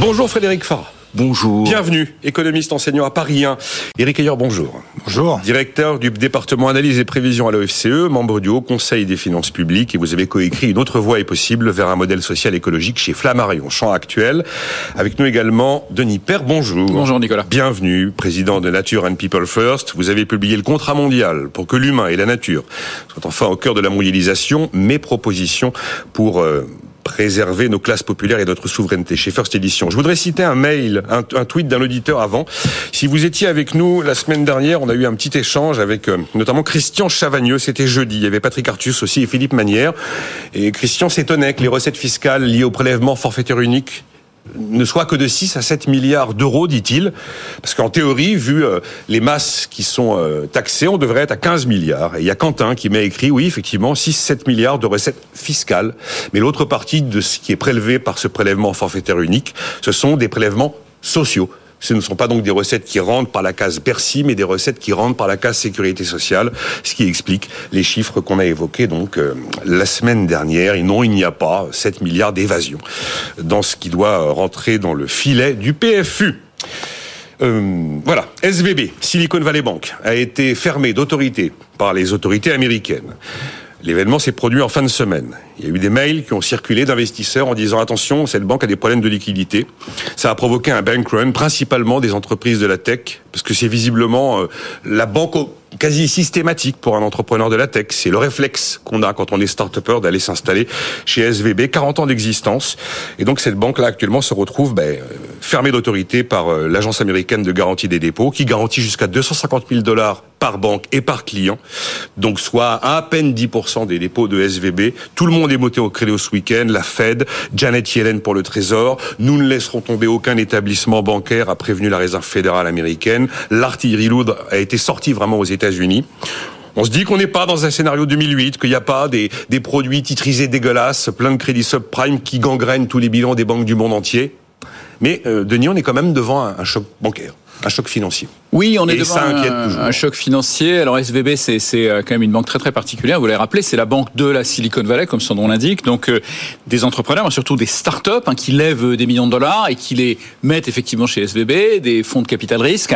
Bonjour Frédéric Farah. Bonjour. Bienvenue, économiste enseignant à Paris 1. Bonjour. Bienvenue, économiste enseignant à Paris 1. Éric Ayer, bonjour. Bonjour. Directeur du département analyse et prévision à l'OFCE, membre du Haut Conseil des finances publiques et vous avez coécrit Une autre voie est possible vers un modèle social écologique chez Flammarion, champ actuel. Avec nous également Denis Père, bonjour. Bonjour Nicolas. Bienvenue, président de Nature and People First. Vous avez publié le contrat mondial pour que l'humain et la nature soient enfin au cœur de la mondialisation. Mes propositions pour euh, préserver nos classes populaires et notre souveraineté chez First Edition. Je voudrais citer un mail, un, tweet d'un auditeur avant. Si vous étiez avec nous la semaine dernière, on a eu un petit échange avec euh, notamment Christian Chavagneux, c'était jeudi. Il y avait Patrick Artus aussi et Philippe Manière. Et Christian s'étonnait que les recettes fiscales liées au prélèvement forfaitaire unique ne soit que de 6 à 7 milliards d'euros, dit-il. Parce qu'en théorie, vu euh, les masses qui sont euh, taxées, on devrait être à 15 milliards. Et il y a Quentin qui m'a écrit, oui, effectivement, 6-7 milliards de recettes fiscales. Mais l'autre partie de ce qui est prélevé par ce prélèvement forfaitaire unique, ce sont des prélèvements sociaux. Ce ne sont pas donc des recettes qui rentrent par la case Bercy, mais des recettes qui rentrent par la case sécurité sociale, ce qui explique les chiffres qu'on a évoqués donc euh, la semaine dernière. Et non, il n'y a pas 7 milliards d'évasion dans ce qui doit rentrer dans le filet du PFU. Euh, voilà, SVB, Silicon Valley Bank, a été fermé d'autorité par les autorités américaines. L'événement s'est produit en fin de semaine. Il y a eu des mails qui ont circulé d'investisseurs en disant attention, cette banque a des problèmes de liquidité. Ça a provoqué un bank run, principalement des entreprises de la tech, parce que c'est visiblement euh, la banque quasi systématique pour un entrepreneur de la tech. C'est le réflexe qu'on a quand on est start-upper d'aller s'installer chez SVB, 40 ans d'existence. Et donc cette banque-là actuellement se retrouve ben, euh, fermée d'autorité par euh, l'agence américaine de garantie des dépôts, qui garantit jusqu'à 250 000 dollars par banque et par client, donc soit à peine 10% des dépôts de SVB. Tout le monde est monté au créneau ce week-end, la Fed, Janet Yellen pour le Trésor. Nous ne laisserons tomber aucun établissement bancaire, a prévenu la Réserve fédérale américaine. L'artillerie lourde a été sortie vraiment aux États-Unis. On se dit qu'on n'est pas dans un scénario 2008, qu'il n'y a pas des, produits titrisés dégueulasses, plein de crédits subprime qui gangrènent tous les bilans des banques du monde entier. Mais, euh, Denis, on est quand même devant un choc bancaire, un choc financier. Oui, on est Et devant ça inquiète un, toujours. un choc financier. Alors SVB, c'est euh, quand même une banque très très particulière. Vous l'avez rappelé, c'est la banque de la Silicon Valley, comme son nom l'indique. Donc euh, des entrepreneurs, mais surtout des startups hein, qui lèvent des millions de dollars et qui les mettent effectivement chez SVB, des fonds de capital risque.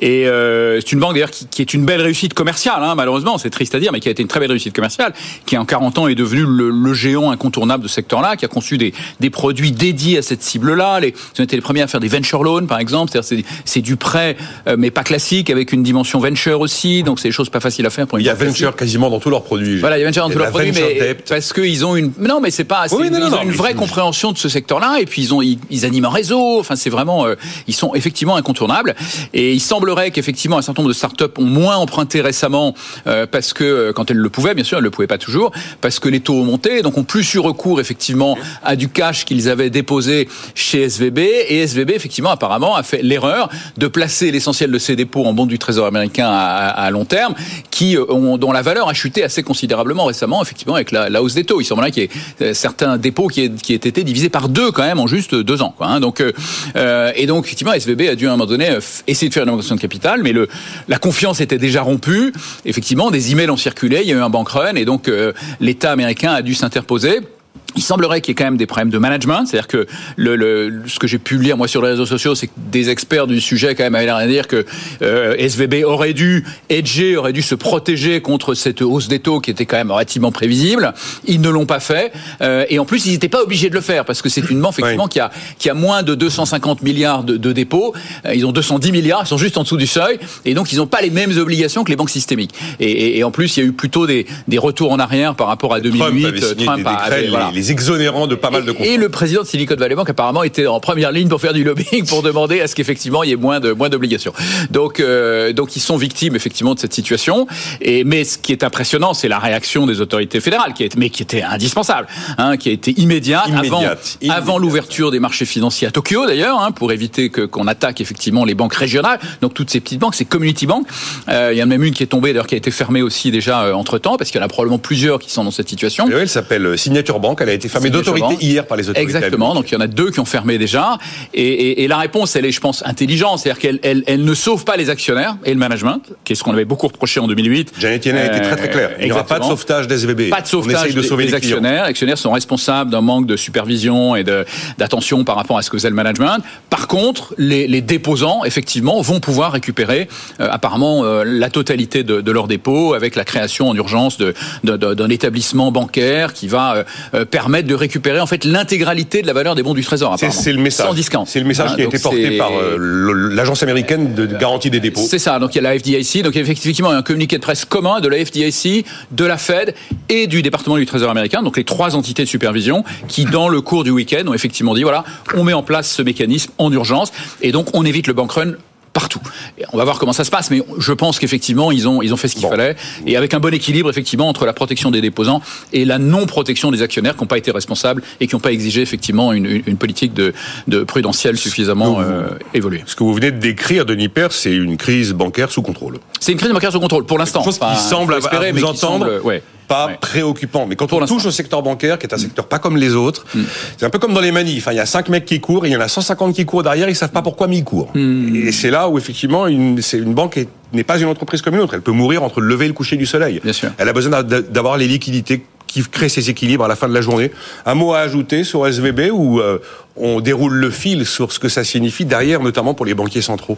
Et euh, c'est une banque d'ailleurs qui, qui est une belle réussite commerciale, hein, malheureusement, c'est triste à dire, mais qui a été une très belle réussite commerciale, qui en 40 ans est devenu le, le géant incontournable de ce secteur-là, qui a conçu des, des produits dédiés à cette cible-là. Les, ils ont été les premiers à faire des venture loans, par exemple, c'est-à-dire c'est du prêt, euh, mais pas classique, avec une dimension venture aussi. Donc c'est des choses pas faciles à faire pour une Il y a classique. venture quasiment dans tous leurs produits. Voilà, il y a venture dans tous leurs produits, mais debt. parce qu'ils ont une. Non, mais c'est pas. Oui, non, non, ils non, ont une vraie compréhension de ce secteur-là, et puis ils ont, ils, ils animent un réseau. Enfin, c'est vraiment, euh, ils sont effectivement incontournables. Et il semblerait qu'effectivement un certain nombre de startups ont moins emprunté récemment euh, parce que euh, quand elles le pouvaient, bien sûr, elles le pouvaient pas toujours, parce que les taux ont monté, donc ont plus eu recours effectivement à du cash qu'ils avaient déposé chez SVB. Et SVB effectivement apparemment a fait l'erreur de placer l'essentiel de ses dépôts en bons du Trésor américain à, long terme, qui euh, ont, dont la valeur a chuté assez considérablement récemment, effectivement avec la, hausse des taux. Il semblerait qu'il y ait euh, certains dépôts qui aient, qui aient été divisés par deux quand même en juste deux ans. Quoi, hein. Donc euh, euh, et donc effectivement SVB a dû à un moment donné essayer de faire une augmentation de capital, mais le la confiance était déjà rompue. Effectivement, des emails ont circulé, il y a eu un bank run et donc euh, l'État américain a dû s'interposer. Il semblerait qu'il y ait quand même des problèmes de management, c'est-à-dire que le, le- ce que j'ai pu lire moi sur les réseaux sociaux, c'est que des experts du sujet quand même avaient l'air de dire que euh, SVB aurait dû hedger, aurait dû se protéger contre cette hausse des taux qui était quand même relativement prévisible. Ils ne l'ont pas fait, euh, et en plus ils n'étaient pas obligés de le faire parce que c'est une banque effectivement Oui. qui a qui a moins de 250 milliards de, de dépôts. Euh, Ils ont 210 milliards, ils sont juste en dessous du seuil, et donc ils n'ont pas les mêmes obligations que les banques systémiques. Et, et- et en plus il y a eu plutôt des, des retours en arrière par rapport à 2008. Trump avait signé Trump des a- décrets avait- les, voilà. les exonérant de pas mal de contrats. Et le président de Silicon Valley Bank apparemment était en première ligne pour faire du lobbying pour demander à ce qu'effectivement il y ait moins de moins d'obligations. Donc euh, donc ils sont victimes effectivement de cette situation. Et mais ce qui est impressionnant, c'est la réaction des autorités fédérales qui est mais qui était indispensable, hein, qui a été immédiate, Immédiate, avant l'ouverture des marchés financiers à Tokyo d'ailleurs, hein, pour éviter que qu'on attaque effectivement les banques régionales. Donc toutes ces petites banques, ces community banks. Euh, il y en a même une qui est tombée d'ailleurs qui a été fermée aussi déjà entre temps parce qu'il y en a probablement plusieurs qui sont dans cette situation. Et oui, elle s'appelle Signature Bank, elle a été fermé d'autorité hier par les autorités. Exactement. Donc il y en a deux qui ont fermé déjà. Et, la réponse, elle est, je pense, intelligente. C'est-à-dire qu'elle elle, ne sauve pas les actionnaires et le management, qui est ce qu'on avait beaucoup reproché en 2008. Janet Yellen a été très très clair. Il n'y aura pas de sauvetage des SVB. Pas de sauvetage de sauver des, actionnaires. Les actionnaires sont responsables d'un manque de supervision et d'attention par rapport à ce que faisait le management. Par contre, les, déposants, effectivement, vont pouvoir récupérer euh, apparemment euh, la totalité de, de leurs dépôts avec la création en urgence d'un établissement bancaire qui va euh, permettre de récupérer en fait l'intégralité de la valeur des bons du Trésor. C'est le message. Sans discount. C'est le message qui a été porté par l'agence américaine de garantie des dépôts. C'est ça. Donc il y a la FDIC. Donc effectivement, il y a un communiqué de presse commun de la FDIC, de la Fed et du département du Trésor américain. Donc les trois entités de supervision qui, dans le cours du week-end, ont effectivement dit voilà, on met en place ce mécanisme en urgence et donc on évite le bank run partout. on va voir comment ça se passe, mais je pense qu'effectivement, ils ont, ils ont fait ce qu'il fallait, et avec un bon équilibre, effectivement, entre la protection des déposants et la non-protection des actionnaires qui n'ont pas été responsables et qui n'ont pas exigé, effectivement, une, une politique de, de prudentielle suffisamment euh, évoluée. Ce que vous venez de décrire, Denis Père, c'est une crise bancaire sous contrôle. C'est une crise bancaire sous contrôle, pour l'instant. Chose qui semble, à, vous entendre, ouais pas préoccupant. Mais quand on touche au secteur bancaire, qui est un secteur pas comme les autres, mm. c'est un peu comme dans les manifs. il y a 5 mecs qui courent, et il y en a 150 qui courent derrière, ils savent pas pourquoi, mais ils courent. Mm. Et c'est là où effectivement, une, c'est une banque n'est pas une entreprise comme une autre. Elle peut mourir entre le lever et le coucher du soleil. Bien sûr. Elle a besoin d'avoir les liquidités qui créent ces équilibres à la fin de la journée. Un mot à ajouter sur SVB où euh, on déroule le fil sur ce que ça signifie derrière, notamment pour les banquiers centraux?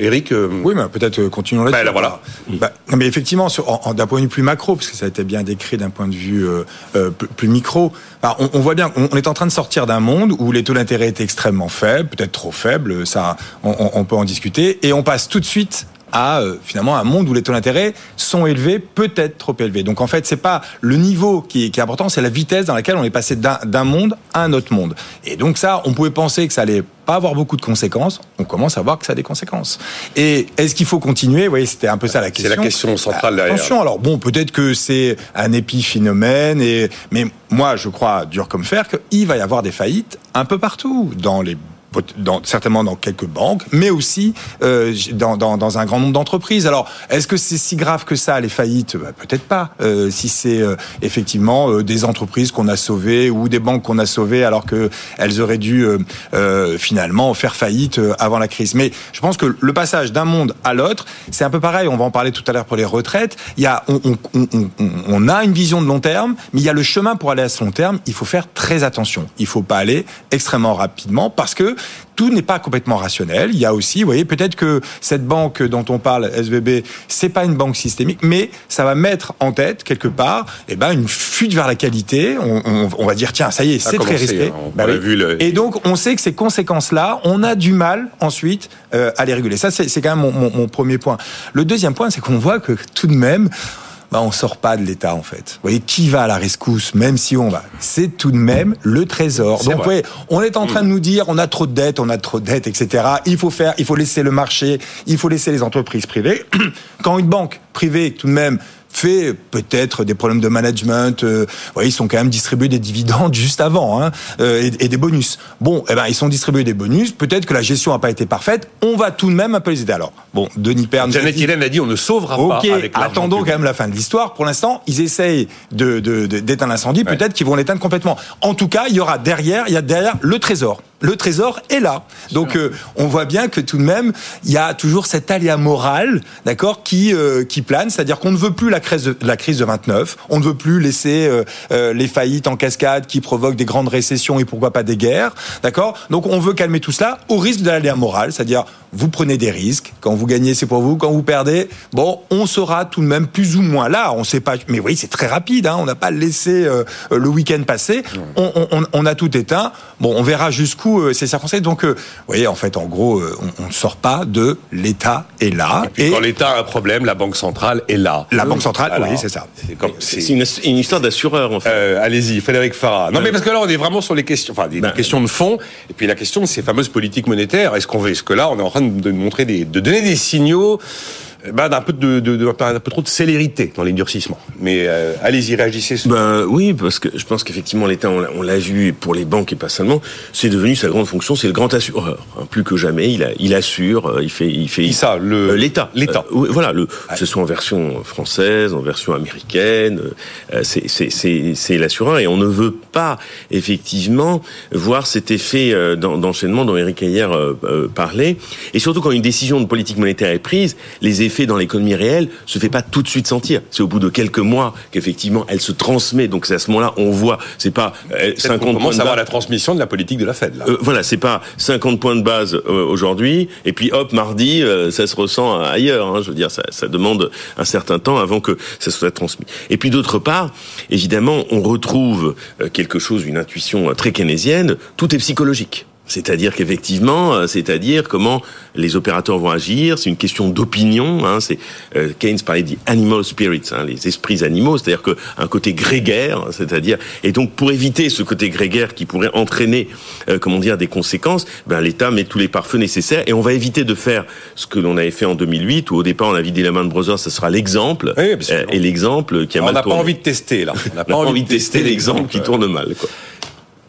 Eric euh, Oui, mais peut-être euh, continuons là-dessus. Ben, voilà. Bah, mais effectivement, d'un point de vue plus macro, parce que ça a été bien décrit d'un point de vue plus, micro, bah, on, voit bien qu'on est en train de sortir d'un monde où les taux d'intérêt étaient extrêmement faibles, peut-être trop faibles, ça, on, on peut en discuter, et on passe tout de suite à euh, finalement un monde où les taux d'intérêt sont élevés, peut-être trop élevés. Donc en fait, c'est pas le niveau qui est, qui est important, c'est la vitesse dans laquelle on est passé d'un monde à un autre monde. Et donc ça, on pouvait penser que ça allait pas avoir beaucoup de conséquences. On commence à voir que ça a des conséquences. Et est-ce qu'il faut continuer? Oui, c'était un peu ça la question. C'est la question centrale derrière. Attention, alors bon, peut-être que c'est un épiphénomène, et mais moi, je crois dur comme fer qu'il va y avoir des faillites un peu partout dans les dans, certainement dans quelques banques, mais aussi euh, dans, dans, dans, un grand nombre d'entreprises. Alors, est-ce que c'est si grave que ça, les faillites? Bah, Peut-être pas. Euh, si c'est euh, effectivement euh, des entreprises qu'on a sauvées ou des banques qu'on a sauvées alors que elles auraient dû euh, finalement faire faillite avant la crise. Mais je pense que le passage d'un monde à l'autre, c'est un peu pareil. On va en parler tout à l'heure pour les retraites. Il y a, on, on, on, on, a une vision de long terme, mais il y a le chemin pour aller à ce long terme. Il faut faire très attention. Il faut pas aller extrêmement rapidement parce que tout n'est pas complètement rationnel. Il y a aussi, vous voyez, peut-être que cette banque dont on parle, SVB, c'est pas une banque systémique, mais ça va mettre en tête quelque part, eh ben, une fuite vers la qualité. On, va dire tiens, ça y est, c'est très risqué. Hein. Bah Et donc, on sait que ces conséquences-là, on a du mal ensuite euh, à les réguler. Ça, c'est quand même mon, mon premier point. Le deuxième point, c'est qu'on voit que tout de même, bah, on sort pas de l'État en fait. Vous voyez, qui va à la rescousse, même si on va C'est tout de même le Trésor. Donc, vous voyez, on est en train de nous dire, on a trop de dettes, on a trop de dettes, etc. Il faut faire, il faut laisser le marché, il faut laisser les entreprises privées. Quand une banque privée, tout de même, fait peut-être des problèmes de management. Euh, ils sont quand même distribués des dividendes juste avant hein, euh, et, des bonus. Bon, eh ben ils sont distribués des bonus. Peut-être que la gestion n'a pas été parfaite. On va tout de même un peu les aider. Alors, bon, Denis Perne. Janet Yellen a dit on ne sauvera pas. Ok, attendons quand même la fin de l'histoire. Pour l'instant, ils essayent de, d'éteindre l'incendie. Peut-être qu'ils vont l'éteindre complètement. En tout cas, il y aura derrière, il y a derrière le trésor le trésor est là. Donc euh, on voit bien que tout de même, il y a toujours cet aléa moral, d'accord, qui euh, qui plane, c'est-à-dire qu'on ne veut plus la crise de la crise de 29, on ne veut plus laisser euh, les faillites en cascade qui provoquent des grandes récessions et pourquoi pas des guerres, d'accord. Donc on veut calmer tout cela au risque de l'aléa moral, c'est-à-dire vous prenez des risques, quand vous gagnez c'est pour vous, quand vous perdez, bon, on sera tout de même plus ou moins là, on sait pas. Mais oui, c'est très rapide hein, on n'a pas laissé le week-end passer, on, on, on a tout éteint. Bon, on verra jusqu'où euh, ces circonstances. Donc, euh, vous voyez, en fait, en gros, euh, on, ne sort pas de l'État est là. Et, quand l'État a un problème, la Banque centrale est là. La Banque centrale, oui, c'est ça. C'est une, histoire d'assureur, en fait. Allez-y, Frédéric Farah. Non, mais parce que là, on est vraiment sur les questions, enfin, des ben. questions de fond. Et puis la question de ces fameuses politiques monétaires. Est-ce qu'on veut, est-ce que là, on est en train de montrer des, de donner des signaux bah, d'un peu de, de, de, un peu trop de célérité dans les durcissements. Mais euh, allez-y, réagissez. Ben oui, parce que je pense qu'effectivement l'État, on l'a vu pour les banques et pas seulement, c'est devenu sa grande fonction, c'est le grand assureur. Hein, plus que jamais, il, a, il assure, euh, il fait, il fait. Qui ça le euh, l'État, l'État. Euh, voilà, le, que ce soit en version française, en version américaine, c'est c'est l'assureur et on ne veut pas effectivement voir cet effet d'enchaînement dont Eric Ayer parlait. Et surtout quand une décision de politique monétaire est prise, les effets dans l'économie réelle se fait pas tout de suite sentir. C'est au bout de quelques mois qu'effectivement elle se transmet. Donc c'est à ce moment-là on voit. C'est pas 50 on commence à la transmission de la politique de la Fed. Là. Euh, voilà, c'est pas 50 points de base euh, aujourd'hui et puis hop mardi euh, ça se ressent ailleurs. Hein, je veux dire, ça, ça, demande un certain temps avant que ça soit transmis. Et puis d'autre part, évidemment, on retrouve quelque chose, une intuition très keynésienne. Tout est psychologique. C'est-à-dire qu'effectivement, euh, c'est-à-dire comment les opérateurs vont agir. C'est une question d'opinion. Hein, c'est euh, Keynes parlait des animal spirits, hein, les esprits animaux, c'est-à-dire qu'un côté grégaire, c'est-à-dire et donc pour éviter ce côté grégaire qui pourrait entraîner, euh, comment dire, des conséquences, ben l'État met tous les pare-feux nécessaires et on va éviter de faire ce que l'on avait fait en 2008 où au départ on a vidé la main de Brothers, ça sera l'exemple oui, et l'exemple qui a mal tourné. On n'a pas envie de tester là. On n'a pas, envie de tester l'exemple qui tourne mal. Quoi.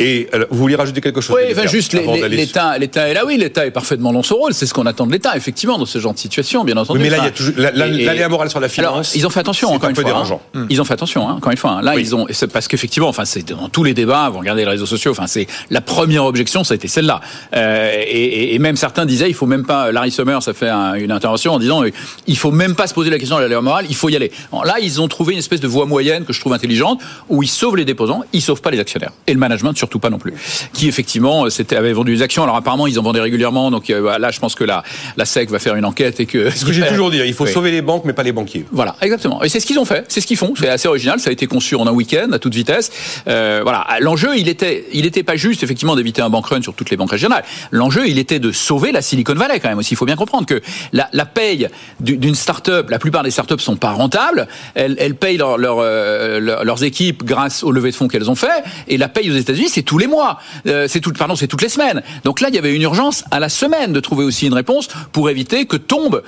Et vous vouliez rajouter quelque chose Oui, enfin juste l'État, l'État est là. Oui, l'État est parfaitement dans son rôle. C'est ce qu'on attend de l'État, effectivement, dans ce genre de situation, bien entendu. mais là, il y a toujours l'aléa moral sur la finance. Alors, ils ont fait attention encore une fois. Hein. Ils ont fait attention hein, encore une fois. Hein. Là, ils ont parce qu'effectivement, enfin, c'est dans tous les débats. Vous regardez les réseaux sociaux. Enfin, c'est la première objection, ça a été celle-là. Euh, et, et, même certains disaient, il faut même pas. Larry Summers a fait une intervention en disant, il faut même pas se poser la question de l'aléa morale. Il faut y aller. là, ils ont trouvé une espèce de voie moyenne que je trouve intelligente, où ils sauvent les déposants, ils sauvent pas les actionnaires et le management surtout pas non plus qui effectivement c'était avait vendu des actions. Alors apparemment ils en vendaient régulièrement, donc euh, là je pense que la la SEC va faire une enquête et que. Ce que j'ai toujours dit, il faut sauver les banques mais pas les banquiers. Voilà, exactement. Et c'est ce qu'ils ont fait, c'est ce qu'ils font. C'est assez original. Ça a été conçu en un week-end à toute vitesse. Euh, voilà, l'enjeu il était il était pas juste effectivement d'éviter un bank run sur toutes les banques régionales. L'enjeu il était de sauver la Silicon Valley quand même aussi. Il faut bien comprendre que la, la paye d'une start-up, la plupart des start-up sont pas rentables. Elles, elles payent leur, leur, euh, leurs équipes grâce aux levées de fonds qu'elles ont fait. Et la paye aux États-Unis c'est tous les mois. Euh, c'est tout, pardon, c'est toutes les semaines. Donc là, il y avait une urgence à la semaine de trouver aussi une réponse pour éviter que tombe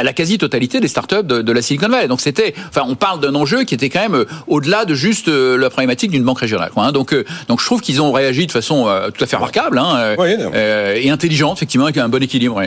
la quasi-totalité des startups de, de la Silicon Valley. Donc c'était, enfin, on parle d'un enjeu qui était quand même euh, au-delà de juste euh, la problématique d'une banque régionale. Quoi, hein. Donc, donc je trouve qu'ils ont réagi de façon tout à fait remarquable hein, et intelligente, effectivement, avec un bon équilibre.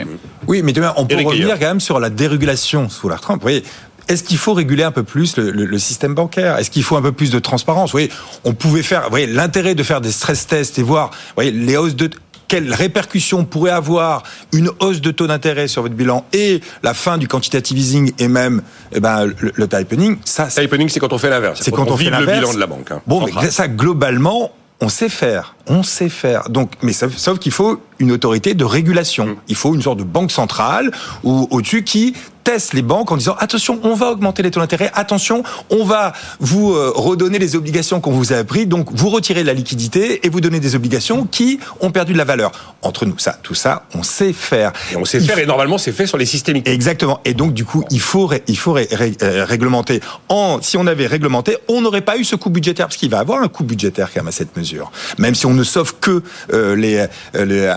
Oui, mais demain, on peut revenir quand même sur la dérégulation sous la Trump. Vous voyez, est-ce qu'il faut réguler un peu plus le, le, le système bancaire? Est-ce qu'il faut un peu plus de transparence? Vous voyez, on pouvait faire, vous voyez, l'intérêt de faire des stress tests et voir, vous voyez, les hausses de quelles répercussions pourrait avoir une hausse de taux d'intérêt sur votre bilan et la fin du quantitative easing et même eh ben, le, le tightening, ça... Tightening, c'est quand on fait l'inverse. C'est quand, on, fait le bilan de la banque. Hein. Bon, mais ça, globalement, on sait faire, on sait faire. Donc, mais sauf, sauf qu'il faut une autorité de régulation. Mm. Il faut une sorte de banque centrale ou au-dessus qui teste les banques en disant attention, on va augmenter les taux d'intérêt, attention, on va vous euh, redonner les obligations qu'on vous a pris, donc vous retirez de la liquidité et vous donnez des obligations qui ont perdu de la valeur. Entre nous, ça, tout ça, on sait faire. Et on sait faire et normalement c'est fait sur les systémiques. Exactement. Et donc du coup, il faut il faut euh, réglementer. En si on avait réglementé, on n'aurait pas eu ce coût budgétaire parce qu'il va avoir un coût budgétaire quand même à cette mesure. Même si on ne sauve que euh, les, les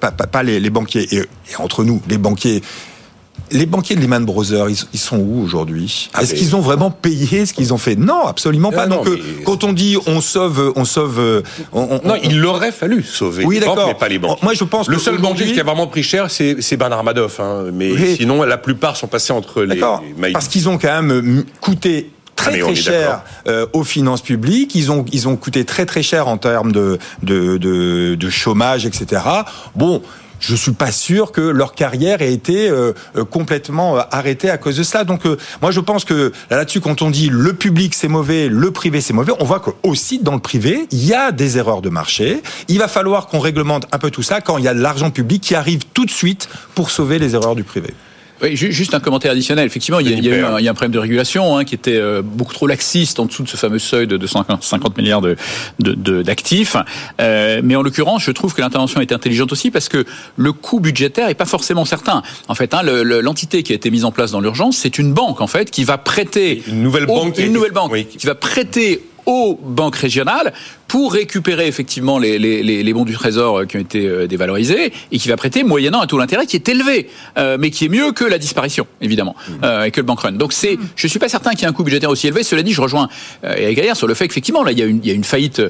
pas, pas, les, les banquiers et, et entre nous, les banquiers les banquiers de Lehman Brothers, ils, sont où aujourd'hui? Ah, Est-ce qu'ils ont vraiment payé ce qu'ils ont fait? Non, absolument pas. Donc, quand on dit on sauve, on sauve, non, il aurait fallu sauver oui, les banques, mais pas les banques. Moi, je pense le seul banquier qui a vraiment pris cher, c'est Bernard Madoff. Hein. Mais sinon, la plupart sont passés entre les. Parce qu'ils ont quand même euh, coûté très ah, très cher euh, aux finances publiques. Ils ont ils ont coûté très très cher en termes de de, de, de chômage, etc. Bon, je suis pas sûr que leur carrière ait été euh, euh, complètement euh, arrêtée à cause de cela. Donc moi je pense que là-dessus quand on dit le public c'est mauvais, le privé c'est mauvais, on voit que aussi dans le privé, il y a des erreurs de marché. Il va falloir qu'on réglemente un peu tout ça quand il y a de l'argent public qui arrive tout de suite pour sauver les erreurs du privé. Oui, juste un commentaire additionnel. Effectivement, il y a, il y a, eu un, il y a un, problème de régulation hein, qui était euh, beaucoup trop laxiste en dessous de ce fameux seuil de 250 milliards d'actifs. De, de, euh, mais en l'occurrence, je trouve que l'intervention est intelligente aussi parce que le coût budgétaire est pas forcément certain. En fait, hein, l'entité qui a été mise en place dans l'urgence, c'est une banque en fait qui va prêter une nouvelle banque, une nouvelle banque qui va prêter aux banques régionales pour récupérer effectivement les, les, les, bons du Trésor qui ont été dévalorisés et qui va prêter moyennant un taux d'intérêt qui est élevé, mais qui est mieux que la disparition, évidemment, mmh. et que le bank run. Donc c'est, je suis pas certain qu'il y ait un coût budgétaire aussi élevé. Cela dit, je rejoins Eric Gaillard sur le fait qu'effectivement, là, il y a une, il y a une faillite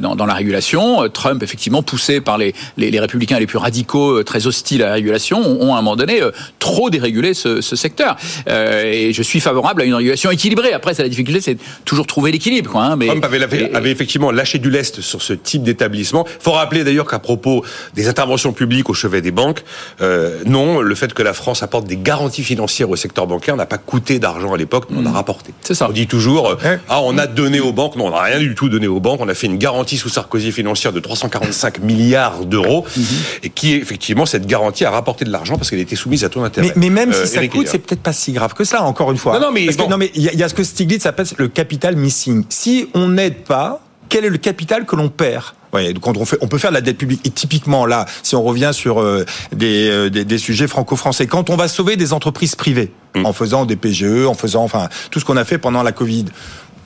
dans, dans, la régulation. Trump, effectivement, poussé par les, les, les républicains les plus radicaux, très hostiles à la régulation, ont, à un moment donné trop dérégulé ce, ce secteur. et je suis favorable à une régulation équilibrée. Après, c'est la difficulté, c'est toujours trouver l'équilibre. Quoi, hein, mais, Trump avait, avait, effectivement lâché du lest sur ce type d'établissement. Il faut rappeler d'ailleurs qu'à propos des interventions publiques au chevet des banques, euh, non, le fait que la France apporte des garanties financières au secteur bancaire n'a pas coûté d'argent à l'époque, mais on a mm. rapporté. C'est ça. On dit toujours, euh, ah, on a donné aux banques. Non, on n'a rien du tout donné aux banques. On a fait une garantie sous Sarkozy financière de 345 milliards d'euros, mm-hmm. et qui, effectivement, cette garantie a rapporté de l'argent parce qu'elle était soumise à taux d'intérêt. Mais, même si euh, ça coûte, c'est peut-être pas si grave que ça, encore une fois. Non, non, mais, non, mais il y, a ce que Stiglitz appelle le capital missing. Si on n'aide pas, quel est le capital que l'on perd quand on, fait, on peut faire de la dette publique. Et typiquement là, si on revient sur euh, euh, des, des, sujets franco-français, quand on va sauver des entreprises privées mm. en faisant des PGE, en faisant enfin tout ce qu'on a fait pendant la Covid,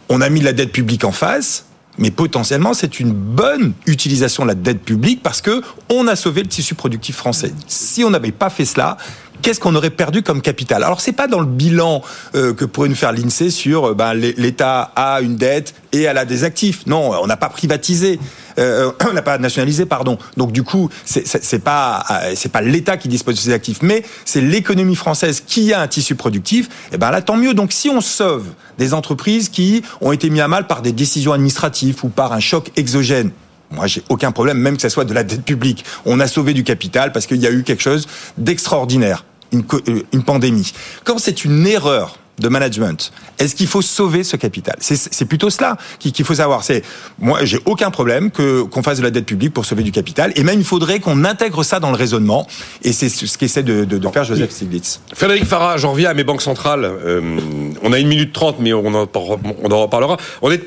on a mis de la dette publique en face. Mais potentiellement, c'est une bonne utilisation de la dette publique parce que on a sauvé le tissu productif français. Si on n'avait pas fait cela, qu'est-ce qu'on aurait perdu comme capital? Alors c'est pas dans le bilan euh, que pourrait nous faire l'Insee sur euh, ben, l'État a une dette et elle a des actifs. Non, on n'a pas privatisé, euh, on n'a pas nationalisé, pardon. Donc du coup, c'est pas c'est pas l'État qui dispose de ces actifs, mais c'est l'économie française qui a un tissu productif. Et ben là, tant mieux. Donc si on sauve des entreprises qui ont été mises à mal par des décisions administratives ou par un choc exogène, moi, j'ai aucun problème, même que ce soit de la dette publique. On a sauvé du capital parce qu'il y a eu quelque chose d'extraordinaire une, euh, une pandémie. Quand c'est une erreur de management. Est-ce qu'il faut sauver ce capital? C'est plutôt cela qu'il faut savoir. C'est moi, j'ai aucun problème que qu'on fasse de la dette publique pour sauver du capital, et même il faudrait qu'on intègre ça dans le raisonnement. Et c'est ce qu'essaie de, faire Joseph Stiglitz. Frédéric Farah, j'en reviens à mes banques centrales. Euh, on a une minute trente, mais on en, on en reparlera.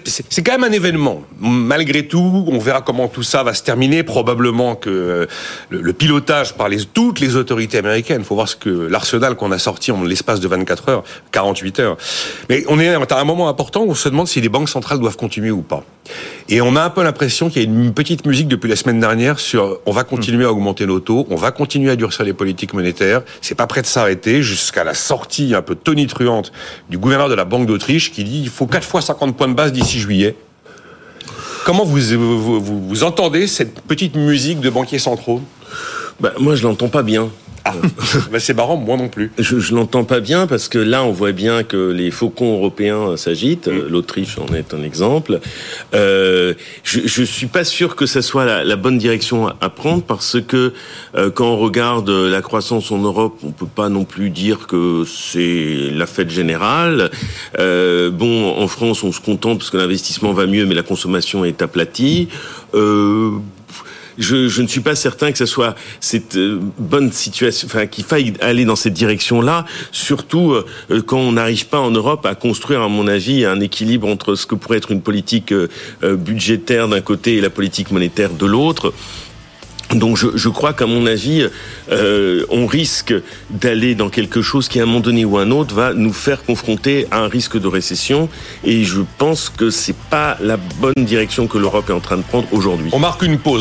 C'est quand même un événement. Malgré tout, on verra comment tout ça va se terminer. Probablement que euh, le, pilotage par les, toutes les autorités américaines. Il faut voir ce que l'arsenal qu'on a sorti en l'espace de 24 heures, 48 Mais on est à un moment important où on se demande si les banques centrales doivent continuer ou pas. Et on a un peu l'impression qu'il y a une petite musique depuis la semaine dernière sur on va continuer à augmenter nos taux, on va continuer à durcir les politiques monétaires. C'est pas prêt de s'arrêter jusqu'à la sortie un peu tonitruante du gouverneur de la Banque d'Autriche qui dit il faut 4 fois 50 points de base d'ici juillet. Comment vous, vous, vous, entendez cette petite musique de banquiers centraux? Bah, Moi, je l'entends pas bien. Ah, bah, c'est marrant, moi non plus. Je, je l'entends pas bien parce que là, on voit bien que les faucons européens s'agitent. Mm. L'Autriche en est un exemple. Euh, je, je suis pas sûr que ça soit la, la bonne direction à, prendre parce que euh, quand on regarde la croissance en Europe, on peut pas non plus dire que c'est la fête générale. Euh, bon, en France, on se contente parce que l'investissement va mieux, mais la consommation est aplatie. Euh, je, je, ne suis pas certain que ce soit cette euh, bonne situation, enfin qu'il faille aller dans cette direction-là, surtout euh, quand on n'arrive pas en Europe à construire, à mon avis, un équilibre entre ce que pourrait être une politique euh, budgétaire d'un côté et la politique monétaire de l'autre. Donc je, je, crois qu'à mon avis, euh, on risque d'aller dans quelque chose qui, à un moment donné ou un autre, va nous faire confronter à un risque de récession. Et je pense que c'est pas la bonne direction que l'Europe est en train de prendre aujourd'hui. On marque une pause.